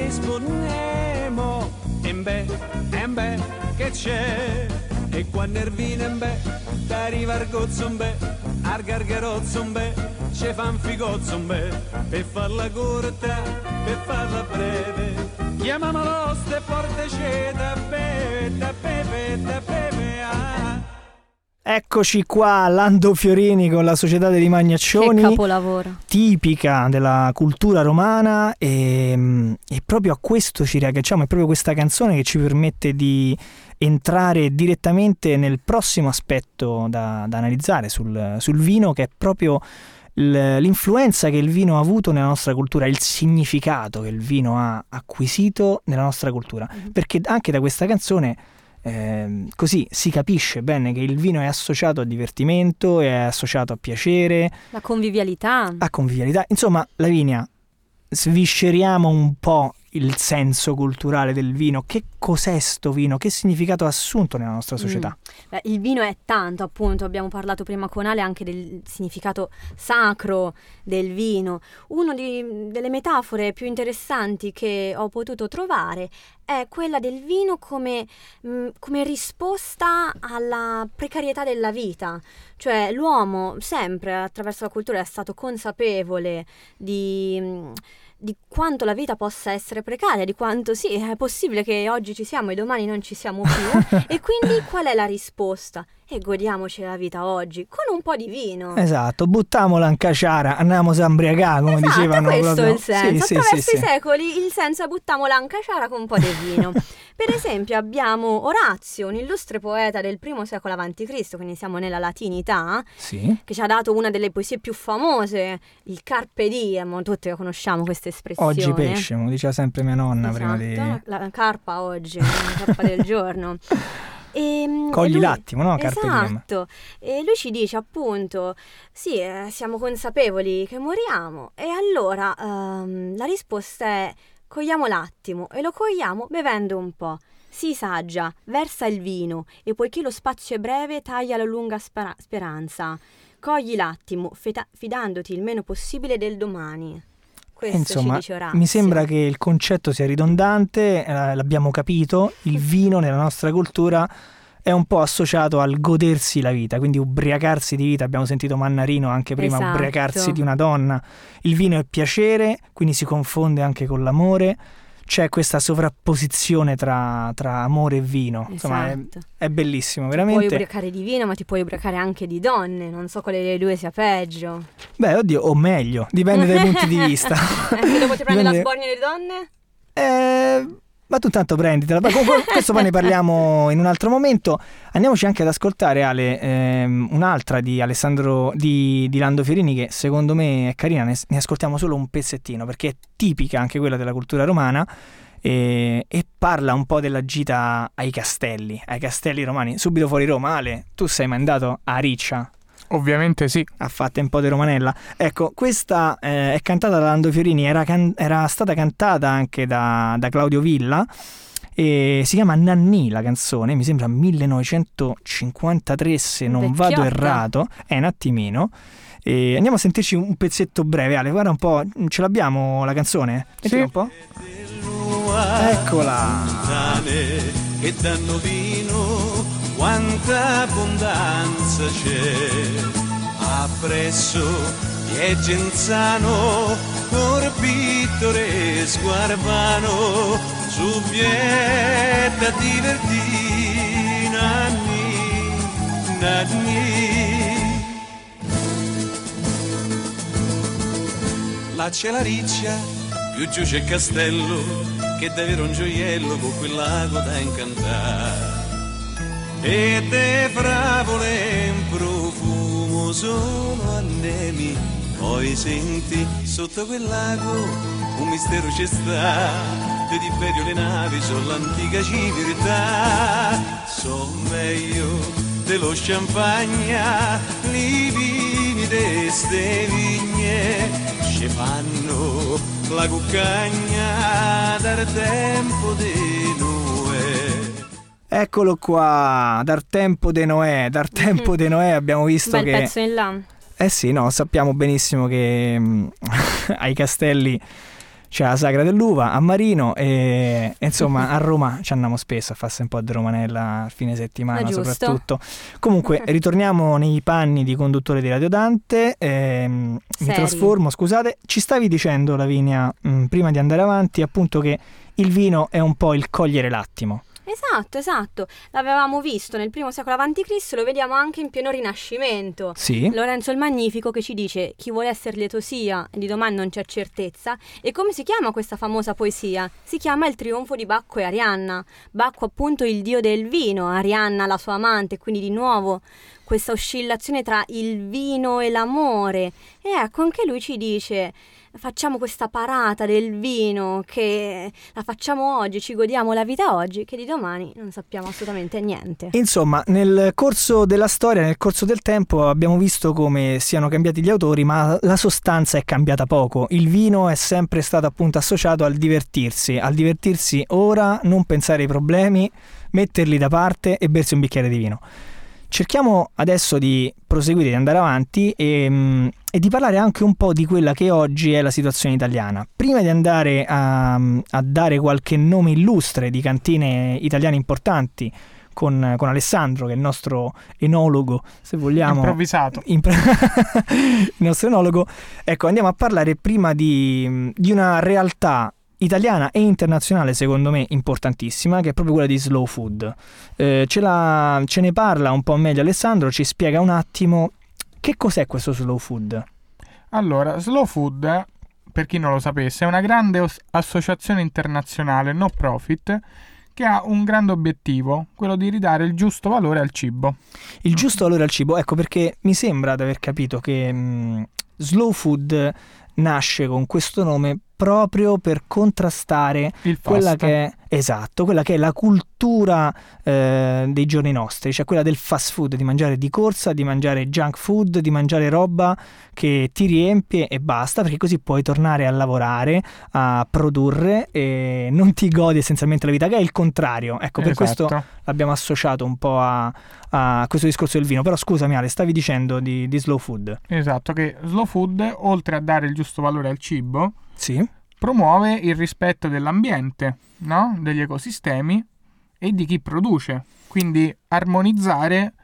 rispondiamo. E beh, e beh, che c'è? E quando il vino in beh t'arriva il gozzo in beh al gargarozzo in beh ci fa un figozzo in beh per farla corta per farla breve chiamamolo ste portece da beve da beve da beve ah Eccoci qua, Lando Fiorini con la Società dei Che Magnaccioni. capolavoro. tipica della cultura romana e, e proprio a questo ci riagganciamo, è proprio questa canzone che ci permette di entrare direttamente nel prossimo aspetto da, da analizzare sul, sul vino che è proprio l'influenza che il vino ha avuto nella nostra cultura, il significato che il vino ha acquisito nella nostra cultura. Mhm. Perché anche da questa canzone ehm, così si capisce bene che il vino è associato a divertimento, è associato a piacere, La convivialità. a convivialità. Insomma, Lavinia, svisceriamo un po' il senso culturale del vino. Che cos'è sto vino? Che significato ha assunto nella nostra società? Beh, il vino è tanto, appunto, abbiamo parlato prima con Ale anche del significato sacro del vino. Una delle metafore più interessanti che ho potuto trovare è quella del vino come, mh, come risposta alla precarietà della vita. Cioè l'uomo sempre attraverso la cultura è stato consapevole di... mh, di quanto la vita possa essere precaria, di quanto sì, è possibile che oggi ci siamo e domani non ci siamo più. e quindi qual è la risposta? E godiamoci la vita oggi con un po' di vino. Esatto, buttiamola in caciara, andiamo a imbriagare, come Esatto, dicevano. questo è proprio. il senso. Sì, Attraverso sì, i sì. secoli il senso è buttiamola in caciara con un po' di vino. per esempio abbiamo Orazio, un illustre poeta del primo secolo a.C., quindi siamo nella latinità, Sì. che ci ha dato una delle poesie più famose, il Carpe Diem, tutti conosciamo questa espressione. Oggi pesce, come diceva sempre mia nonna prima di... Esatto, la carpa oggi, la carpa del giorno. E, Cogli lui- l'attimo, no? Carpe diem. Esatto. E lui ci dice appunto, sì, eh, siamo consapevoli che moriamo e allora ehm, la risposta è cogliamo l'attimo e lo cogliamo bevendo un po'. Sii saggia, versa il vino e poiché lo spazio è breve taglia la lunga spera- speranza. Cogli l'attimo, feta- fidandoti il meno possibile del domani. Questo Insomma, mi sembra che il concetto sia ridondante, eh, l'abbiamo capito, il vino nella nostra cultura è un po' associato al godersi la vita, quindi ubriacarsi di vita, abbiamo sentito Mannarino anche prima, Esatto. ubriacarsi di una donna, il vino è piacere, quindi si confonde anche con l'amore, c'è questa sovrapposizione tra, tra amore e vino, insomma è, Esatto. è bellissimo, Puoi veramente. ubriacare di vino, ma ti puoi ubriacare anche di donne. Non so quale delle due sia peggio. Beh, oddio, o meglio, dipende dai punti di vista. Eh, dopo ti prendi la Dipende- sbornia delle donne? Eh, ma tu tanto prenditela. Ma questo poi ne parliamo in un altro momento. Andiamoci anche ad ascoltare Ale, ehm, un'altra di Alessandro di, di Lando Fiorini che secondo me è carina. Ne, ne ascoltiamo solo un pezzettino perché è tipica anche quella della cultura romana. E, e parla un po' della gita ai castelli, ai castelli romani, subito fuori Roma. Ale, tu sei mai andato a Riccia? Ovviamente sì. ha fatto un po' di romanella. Ecco, questa eh, è cantata da Lando Fiorini, era, can- era stata cantata anche da, da Claudio Villa e si chiama Nanni la canzone, mi sembra 1953 se non vado Vecchiotta. errato, è un attimino. E andiamo a sentirci un pezzetto breve, Ale, guarda un po', ce l'abbiamo la canzone? Sì. un po'. Eccola. che danno vino, quanta abbondanza c'è. Appresso è Genzano, Corpittore, Sguarvano, su Vietta divertì, Nanni, Nanni. Là c'è la riccia, più giù c'è il castello, che davvero un gioiello con quel lago da incantare. E te frapole in profumo sono annemi, poi senti sotto quel lago un mistero ci sta, te di Berio le navi sono l'antica civiltà, so meglio dello champagne, li vini de ste vigne, ci fanno la cuccagna dal tempo Noè. Eccolo qua, Dar tempo de Noè, Dar tempo de Noè abbiamo visto Bel che... pezzo in là. Eh sì, no, sappiamo benissimo che mm, ai castelli c'è la sagra dell'uva, a Marino e, e insomma a Roma ci andiamo spesso a farsi un po' di romanella a fine settimana soprattutto. Comunque ritorniamo nei panni di conduttore di Radio Dante, ehm, mi trasformo, scusate, ci stavi dicendo Lavinia mm, prima di andare avanti appunto che il vino è un po' il cogliere l'attimo. Esatto, esatto. L'avevamo visto nel primo secolo a.C., lo vediamo anche in pieno Rinascimento. Sì, Lorenzo il Magnifico che ci dice chi vuole essere lieto sia, di domani non c'è certezza. E come si chiama questa famosa poesia? Si chiama Il trionfo di Bacco e Arianna. Bacco appunto il dio del vino, Arianna la sua amante, quindi di nuovo questa oscillazione tra il vino e l'amore. E ecco, anche lui ci dice facciamo questa parata del vino che la facciamo oggi, ci godiamo la vita oggi, che di domani non sappiamo assolutamente niente. Insomma, nel corso della storia, nel corso del tempo, abbiamo visto come siano cambiati gli autori, ma la sostanza è cambiata poco. Il vino è sempre stato appunto associato al divertirsi, al divertirsi ora, non pensare ai problemi, metterli da parte e bersi un bicchiere di vino. Cerchiamo adesso di proseguire, di andare avanti e, mm, e di parlare anche un po' di quella che oggi è la situazione italiana. Prima di andare a, a dare qualche nome illustre di cantine italiane importanti, con, con, Alessandro, che è il nostro enologo, se vogliamo. Improvvisato. Impro- il nostro enologo. Ecco, andiamo a parlare prima di, di, una realtà italiana e internazionale, secondo me, importantissima, che è proprio quella di Slow Food. Eh, ce, la, ce ne parla un po' meglio Alessandro, ci spiega un attimo che cos'è questo Slow Food. Allora, Slow Food, per chi non lo sapesse, è una grande associazione internazionale no profit che ha un grande obiettivo, quello di ridare il giusto valore al cibo. Il giusto valore al cibo, ecco perché mi sembra di aver capito che mh, Slow Food nasce con questo nome proprio per contrastare quella che, è, esatto, quella che è la cultura eh, dei giorni nostri, cioè quella del fast food, di mangiare di corsa, di mangiare junk food, di mangiare roba che ti riempie e basta, perché così puoi tornare a lavorare, a produrre e non ti godi essenzialmente la vita, che è il contrario. Ecco, per Esatto. questo l'abbiamo associato un po' a, a questo discorso del vino. Però scusami Ale, stavi dicendo di, di slow food. Esatto, che Slow Food, oltre a dare il giusto valore al cibo, Sì? promuove il rispetto dell'ambiente, no? degli ecosistemi e di chi produce. Quindi armonizzare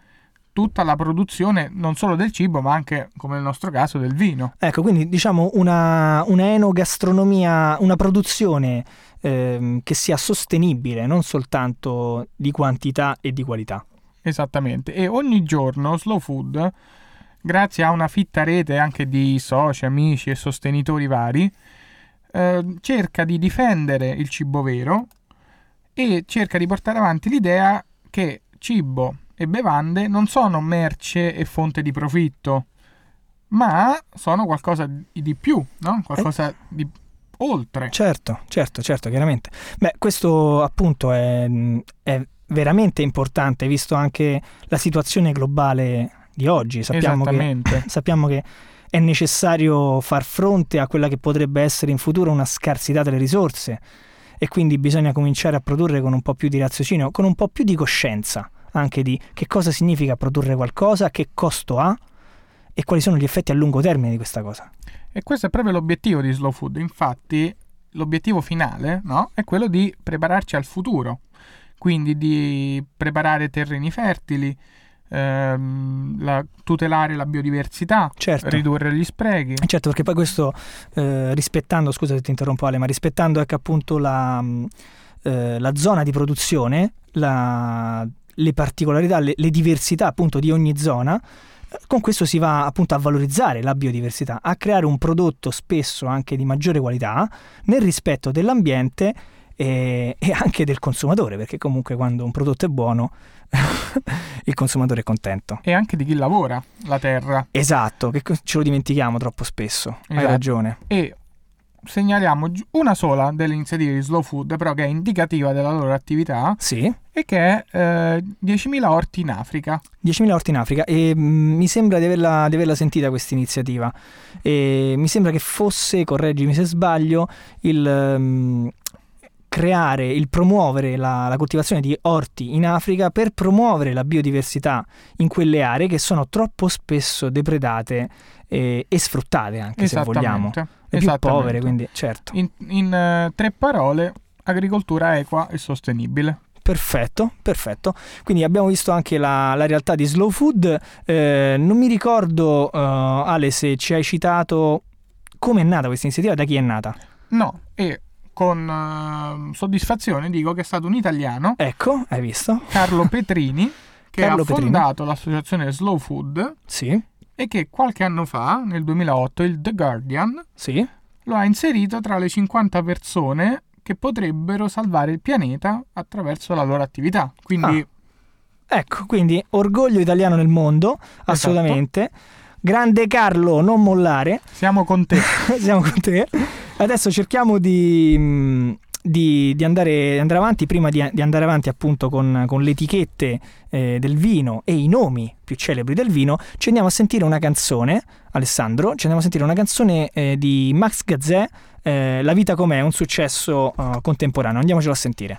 tutta la produzione non solo del cibo, ma anche, come nel nostro caso, del vino. Ecco, quindi diciamo una, una enogastronomia, una produzione ehm, che sia sostenibile, non soltanto di quantità e di qualità. Esattamente. E ogni giorno Slow Food, grazie a una fitta rete anche di soci, amici e sostenitori vari, eh, cerca di difendere il cibo vero e cerca di portare avanti l'idea che cibo e bevande non sono merce e fonte di profitto, ma sono qualcosa di più, no? qualcosa di oltre. Certo, certo, certo, chiaramente. Beh, questo appunto è, è veramente importante, visto anche la situazione globale di oggi. Sappiamo che, sappiamo che è necessario far fronte a quella che potrebbe essere in futuro una scarsità delle risorse e quindi bisogna cominciare a produrre con un po' più di raziocinio, con un po' più di coscienza anche di che cosa significa produrre qualcosa, che costo ha e quali sono gli effetti a lungo termine di questa cosa. E questo è proprio l'obiettivo di Slow Food. Infatti, l'obiettivo finale no? è quello di prepararci al futuro, quindi di preparare terreni fertili, ehm, la- tutelare la biodiversità, Certo. ridurre gli sprechi. Certo, perché poi questo, eh, rispettando, scusa se ti interrompo Ale, ma rispettando ecco, appunto la, eh, la zona di produzione, la- le particolarità, le, le diversità appunto di ogni zona, eh, con questo si va appunto a valorizzare la biodiversità, a creare un prodotto spesso anche di maggiore qualità, nel rispetto dell'ambiente e, e anche del consumatore, perché comunque quando un prodotto è buono il consumatore è contento. E anche di chi lavora la terra. Esatto, che ce lo dimentichiamo troppo spesso, hai Esatto. ragione. E segnaliamo una sola delle iniziative di Slow Food, però che è indicativa della loro attività, Sì, e che è eh, 10.000 orti in Africa. 10.000 orti in Africa e mm, mi sembra di averla, di averla sentita questa iniziativa e mi sembra che fosse, correggimi se sbaglio, il mm, creare, il promuovere la, la coltivazione di orti in Africa per promuovere la biodiversità in quelle aree che sono troppo spesso depredate e, e sfruttate anche se vogliamo. Le più povere, quindi certo. In, in, eh, tre parole, agricoltura equa e sostenibile. Perfetto, perfetto. Quindi abbiamo visto anche la, la realtà di Slow Food. Eh, non mi ricordo, eh, Ale, se ci hai citato come è nata questa iniziativa, da chi è nata. No, e con eh, soddisfazione dico che è stato un italiano, Ecco, hai visto? Carlo Petrini, che Carlo ha Petrini. fondato l'associazione Slow Food Sì, e che qualche anno fa, nel 2008, il The Guardian sì. lo ha inserito tra le 50 persone che potrebbero salvare il pianeta attraverso la loro attività. Quindi Ecco, quindi orgoglio italiano nel mondo, assolutamente. Grande Carlo, non mollare. Siamo con te. Siamo con te. Adesso cerchiamo di, mh, di- di andare, di andare avanti. Prima di, di andare avanti, appunto, con, con le etichette eh, del vino e i nomi più celebri del vino, ci andiamo a sentire una canzone, Alessandro. Ci andiamo a sentire una canzone eh, di Max Gazzè, eh, La vita com'è, un successo eh, contemporaneo. Andiamocelo a sentire.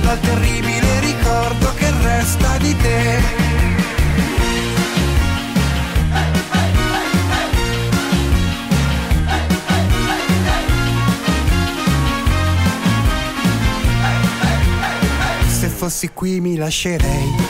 dal terribile ricordo che resta di te. Se fossi qui mi lascerei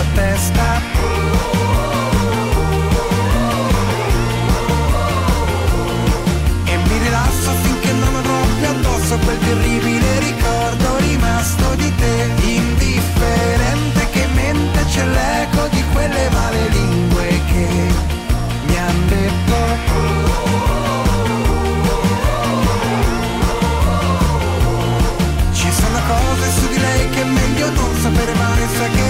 nella testa. E mi rilasso finché non avrò più addosso quel terribile ricordo rimasto di te. Indifferente che mente c'è l'eco di quelle male lingue che mi han detto. Ci sono cose su di lei che è meglio non sapere mai Sa che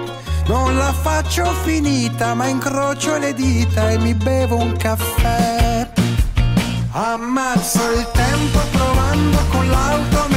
Non la faccio finita, ma incrocio le dita e mi bevo un caffè. Ammazzo il tempo provando con l'auto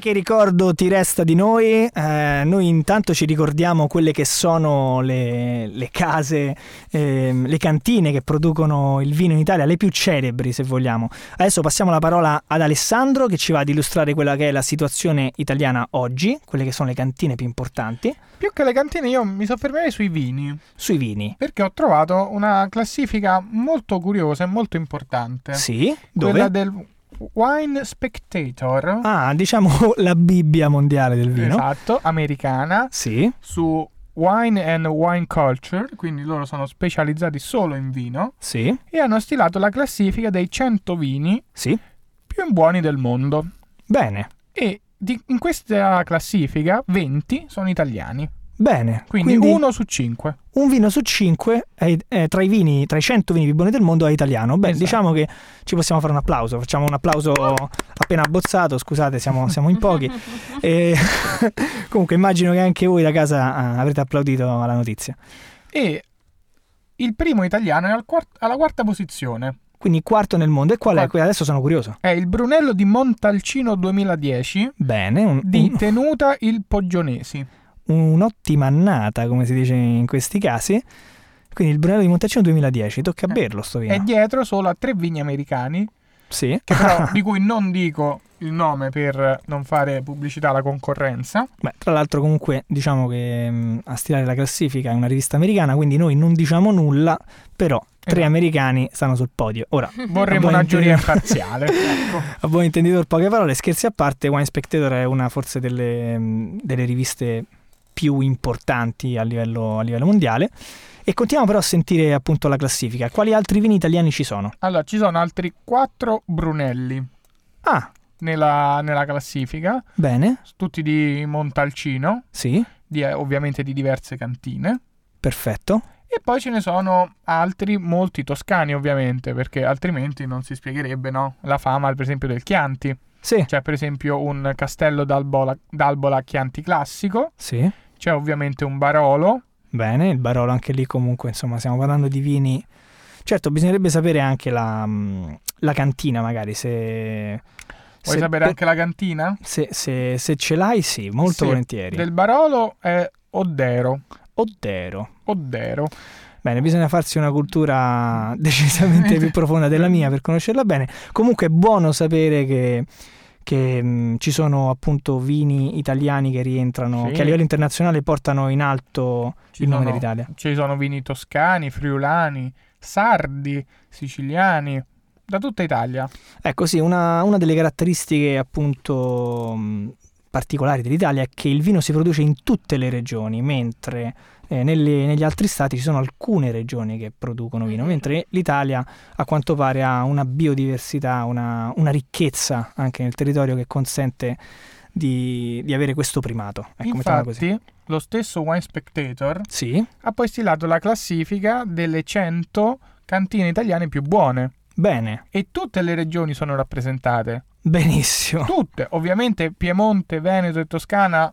che ricordo ti resta di noi? Eh, noi intanto ci ricordiamo quelle che sono le, le case, ehm, le cantine che producono il vino in Italia, le più celebri se vogliamo. Adesso passiamo la parola ad Alessandro che ci va ad illustrare quella che è la situazione italiana oggi, quelle che sono le cantine più importanti, Più che le cantine io mi soffermerei sui vini. sui vini. Perché ho trovato una classifica molto curiosa e molto importante. Sì, Quella dove? del Wine Spectator. Ah, diciamo la Bibbia mondiale del vino. Esatto, americana. Sì, Su Wine and Wine Culture, quindi loro sono specializzati solo in vino. sì, E hanno stilato la classifica dei 100 vini sì. più buoni del mondo. Bene. E di- in questa classifica 20 sono italiani. Bene. Quindi, uno su cinque. un vino su cinque è- è tra i vini, tra i 100 vini più buoni del mondo è italiano. Beh, Esatto. diciamo che ci possiamo fare un applauso. Facciamo un applauso appena abbozzato. Scusate, siamo, siamo in pochi. E comunque, immagino che anche voi da casa ah, avrete applaudito alla notizia. E il primo italiano è al quart- alla quarta posizione. Quindi, quarto nel mondo. E qual è? Quarto. Adesso sono curioso. È il Brunello di Montalcino 2010 Bene, un- di un- Tenuta il Poggionesi. Un'ottima annata, come si dice in questi casi. Quindi il Brunello di Montalcino 2010, tocca Eh, berlo sto vino. È dietro solo a tre vigni americani, Sì. però, di cui non dico il nome per non fare pubblicità alla concorrenza. Beh, tra l'altro comunque diciamo che mh, a stilare la classifica è una rivista americana, quindi noi non diciamo nulla, però tre Esatto. americani stanno sul podio. Ora, Vorremmo una giuria imparziale. ecco. a buon intenditore poche parole, scherzi a parte, Wine Spectator è una forse delle, mh, delle riviste più importanti a livello, a livello mondiale. E continuiamo però a sentire appunto la classifica. Quali altri vini italiani ci sono? Allora, ci sono altri quattro Brunelli Ah, nella, nella classifica, bene, tutti di Montalcino, sì, di- eh, ovviamente di diverse cantine. perfetto. E poi ce ne sono altri, molti toscani ovviamente, perché altrimenti non si spiegherebbe no? la fama, per esempio, del Chianti. Sì, C'è per esempio un castello d'Albola, d'Albola Chianti classico, sì. C'è ovviamente un Barolo, Bene, il Barolo anche lì comunque, insomma, stiamo parlando di vini. Certo, bisognerebbe sapere anche la, mh, la cantina, magari, se... vuoi se- sapere anche la cantina? Se, se- se ce l'hai, sì, molto Sì, volentieri. Del Barolo è Oddero, Oddero. Oddero. Bene, bisogna farsi una cultura decisamente più profonda della mia per conoscerla bene. Comunque è buono sapere che, che, mh, ci sono appunto vini italiani che rientrano, Sì. che a livello internazionale portano in alto Ci il nome sono- dell'Italia. Ci sono vini toscani, friulani, sardi, siciliani, da tutta Italia. Ecco sì, una, una delle caratteristiche appunto mh, particolari dell'Italia è che il vino si produce in tutte le regioni, mentre eh, nelle- negli altri stati ci sono alcune regioni che producono vino, mentre l'Italia a quanto pare ha una biodiversità, una, una ricchezza anche nel territorio che consente di, di avere questo primato. Ecco. Infatti, lo stesso Wine Spectator Sì, ha poi stilato la classifica delle 100 cantine italiane più buone bene, e tutte le regioni sono rappresentate. benissimo. Tutte, ovviamente Piemonte, Veneto e Toscana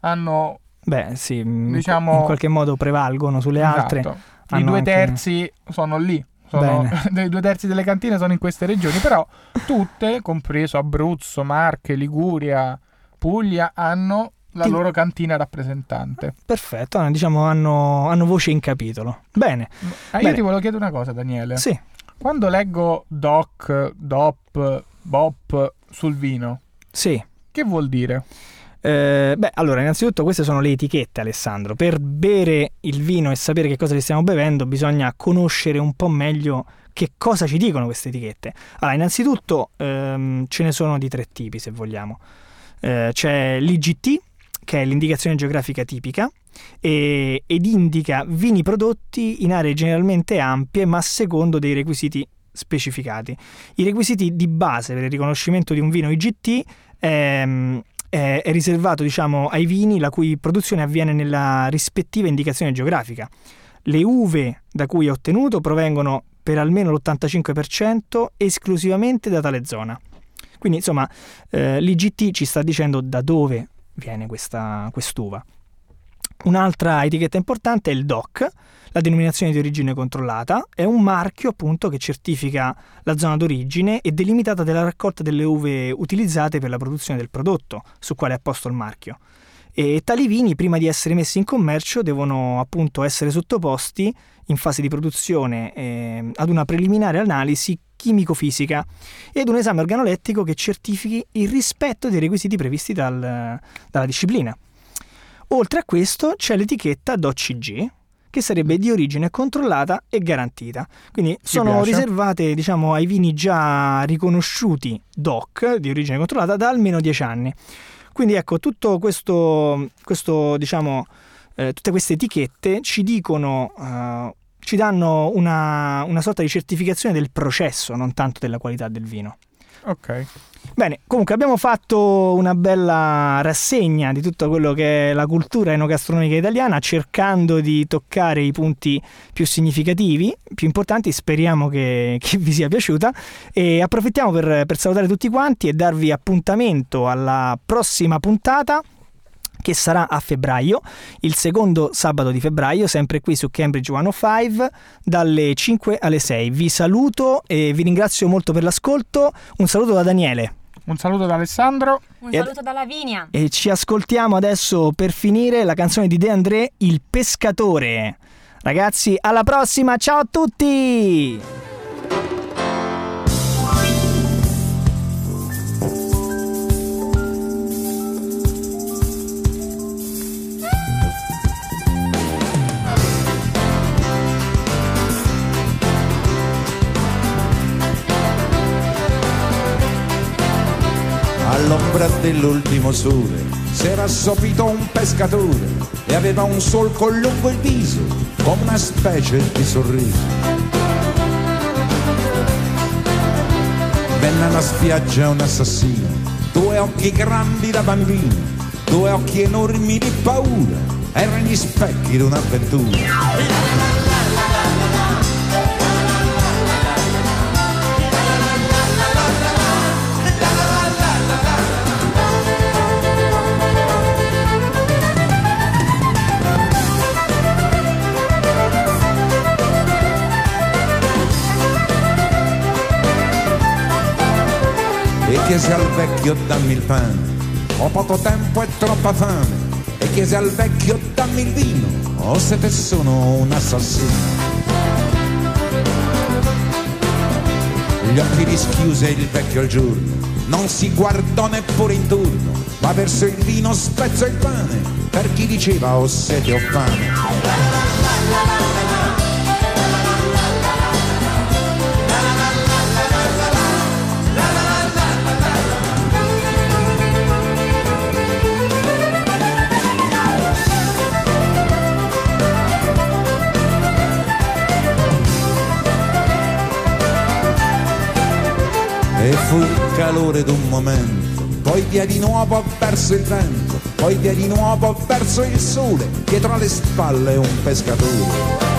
hanno Beh sì, Diciamo- in qualche modo prevalgono sulle altre. esatto, i due anche- terzi sono lì. Sono, i due terzi delle cantine sono in queste regioni, però tutte, compreso Abruzzo, Marche, Liguria, Puglia, hanno la Ti- loro cantina rappresentante. Perfetto, ah, diciamo hanno, hanno voce in capitolo. Bene, Ah, io Bene. ti volevo chiedere una cosa, Daniele. sì, Quando leggo DOC, DOP, BOP sul vino, sì. che vuol dire? Eh, beh, allora, innanzitutto queste sono le etichette, Alessandro. Per bere il vino e sapere che cosa ci stiamo bevendo, bisogna conoscere un po' meglio che cosa ci dicono queste etichette. Allora, innanzitutto ehm, ce ne sono di tre tipi, se vogliamo. Eh, c'è l'IGT, che è l'indicazione geografica tipica, e- ed indica vini prodotti in aree generalmente ampie, ma secondo dei requisiti specificati. I requisiti di base per il riconoscimento di un vino IGT ehm, è, riservato diciamo, ai vini la cui produzione avviene nella rispettiva indicazione geografica. Le uve da cui è ottenuto provengono per almeno l'85% esclusivamente da tale zona. Quindi insomma eh, l'IGT ci sta dicendo da dove viene questa quest'uva. Un'altra etichetta importante è il DOC, la denominazione di origine controllata, è un marchio appunto che certifica la zona d'origine e delimitata della raccolta delle uve utilizzate per la produzione del prodotto su quale è apposto il marchio. E tali vini, prima di essere messi in commercio, devono appunto essere sottoposti in fase di produzione eh, ad una preliminare analisi chimico-fisica e ad un esame organolettico che certifichi il rispetto dei requisiti previsti dal- dalla disciplina. Oltre a questo c'è l'etichetta DOCG, che sarebbe di origine controllata e garantita. Quindi sono piace. riservate diciamo, ai vini già riconosciuti DOC, di origine controllata, da almeno 10 anni. Quindi ecco, tutto questo, questo diciamo, eh, tutte queste etichette ci dicono, eh, ci danno una, una sorta di certificazione del processo, non tanto della qualità del vino. Ok. Bene, comunque abbiamo fatto una bella rassegna di tutto quello che è la cultura enogastronomica italiana, cercando di toccare i punti più significativi, più importanti. Speriamo che, che vi sia piaciuta. E approfittiamo per, per salutare tutti quanti e darvi appuntamento alla prossima puntata che sarà a febbraio, il secondo sabato di febbraio, sempre qui su Cambridge 105, dalle 5 alle 6. Vi saluto e vi ringrazio molto per l'ascolto. Un saluto da Daniele. Un saluto da Alessandro. Un saluto da Lavinia. E ci ascoltiamo adesso per finire la canzone di De André, Il pescatore. Ragazzi, alla prossima, ciao a tutti! Dell'ultimo sole s'era assopito un pescatore e aveva un solco lungo il viso come una specie di sorriso. Venne alla spiaggia un assassino, due occhi grandi da bambino, due occhi enormi di paura, erano gli specchi di un'avventura. Chiese al vecchio dammi il pane, ho poco tempo e troppa fame, e chiese al vecchio dammi il vino, o se te sono un assassino. Gli occhi rischiuse il vecchio al giorno, non si guardò neppure intorno, ma verso il vino spezzò il pane, per chi diceva ho sete o fame. Fu calore d'un momento, poi via di nuovo verso il vento, poi via di nuovo verso il sole, dietro alle spalle un pescatore.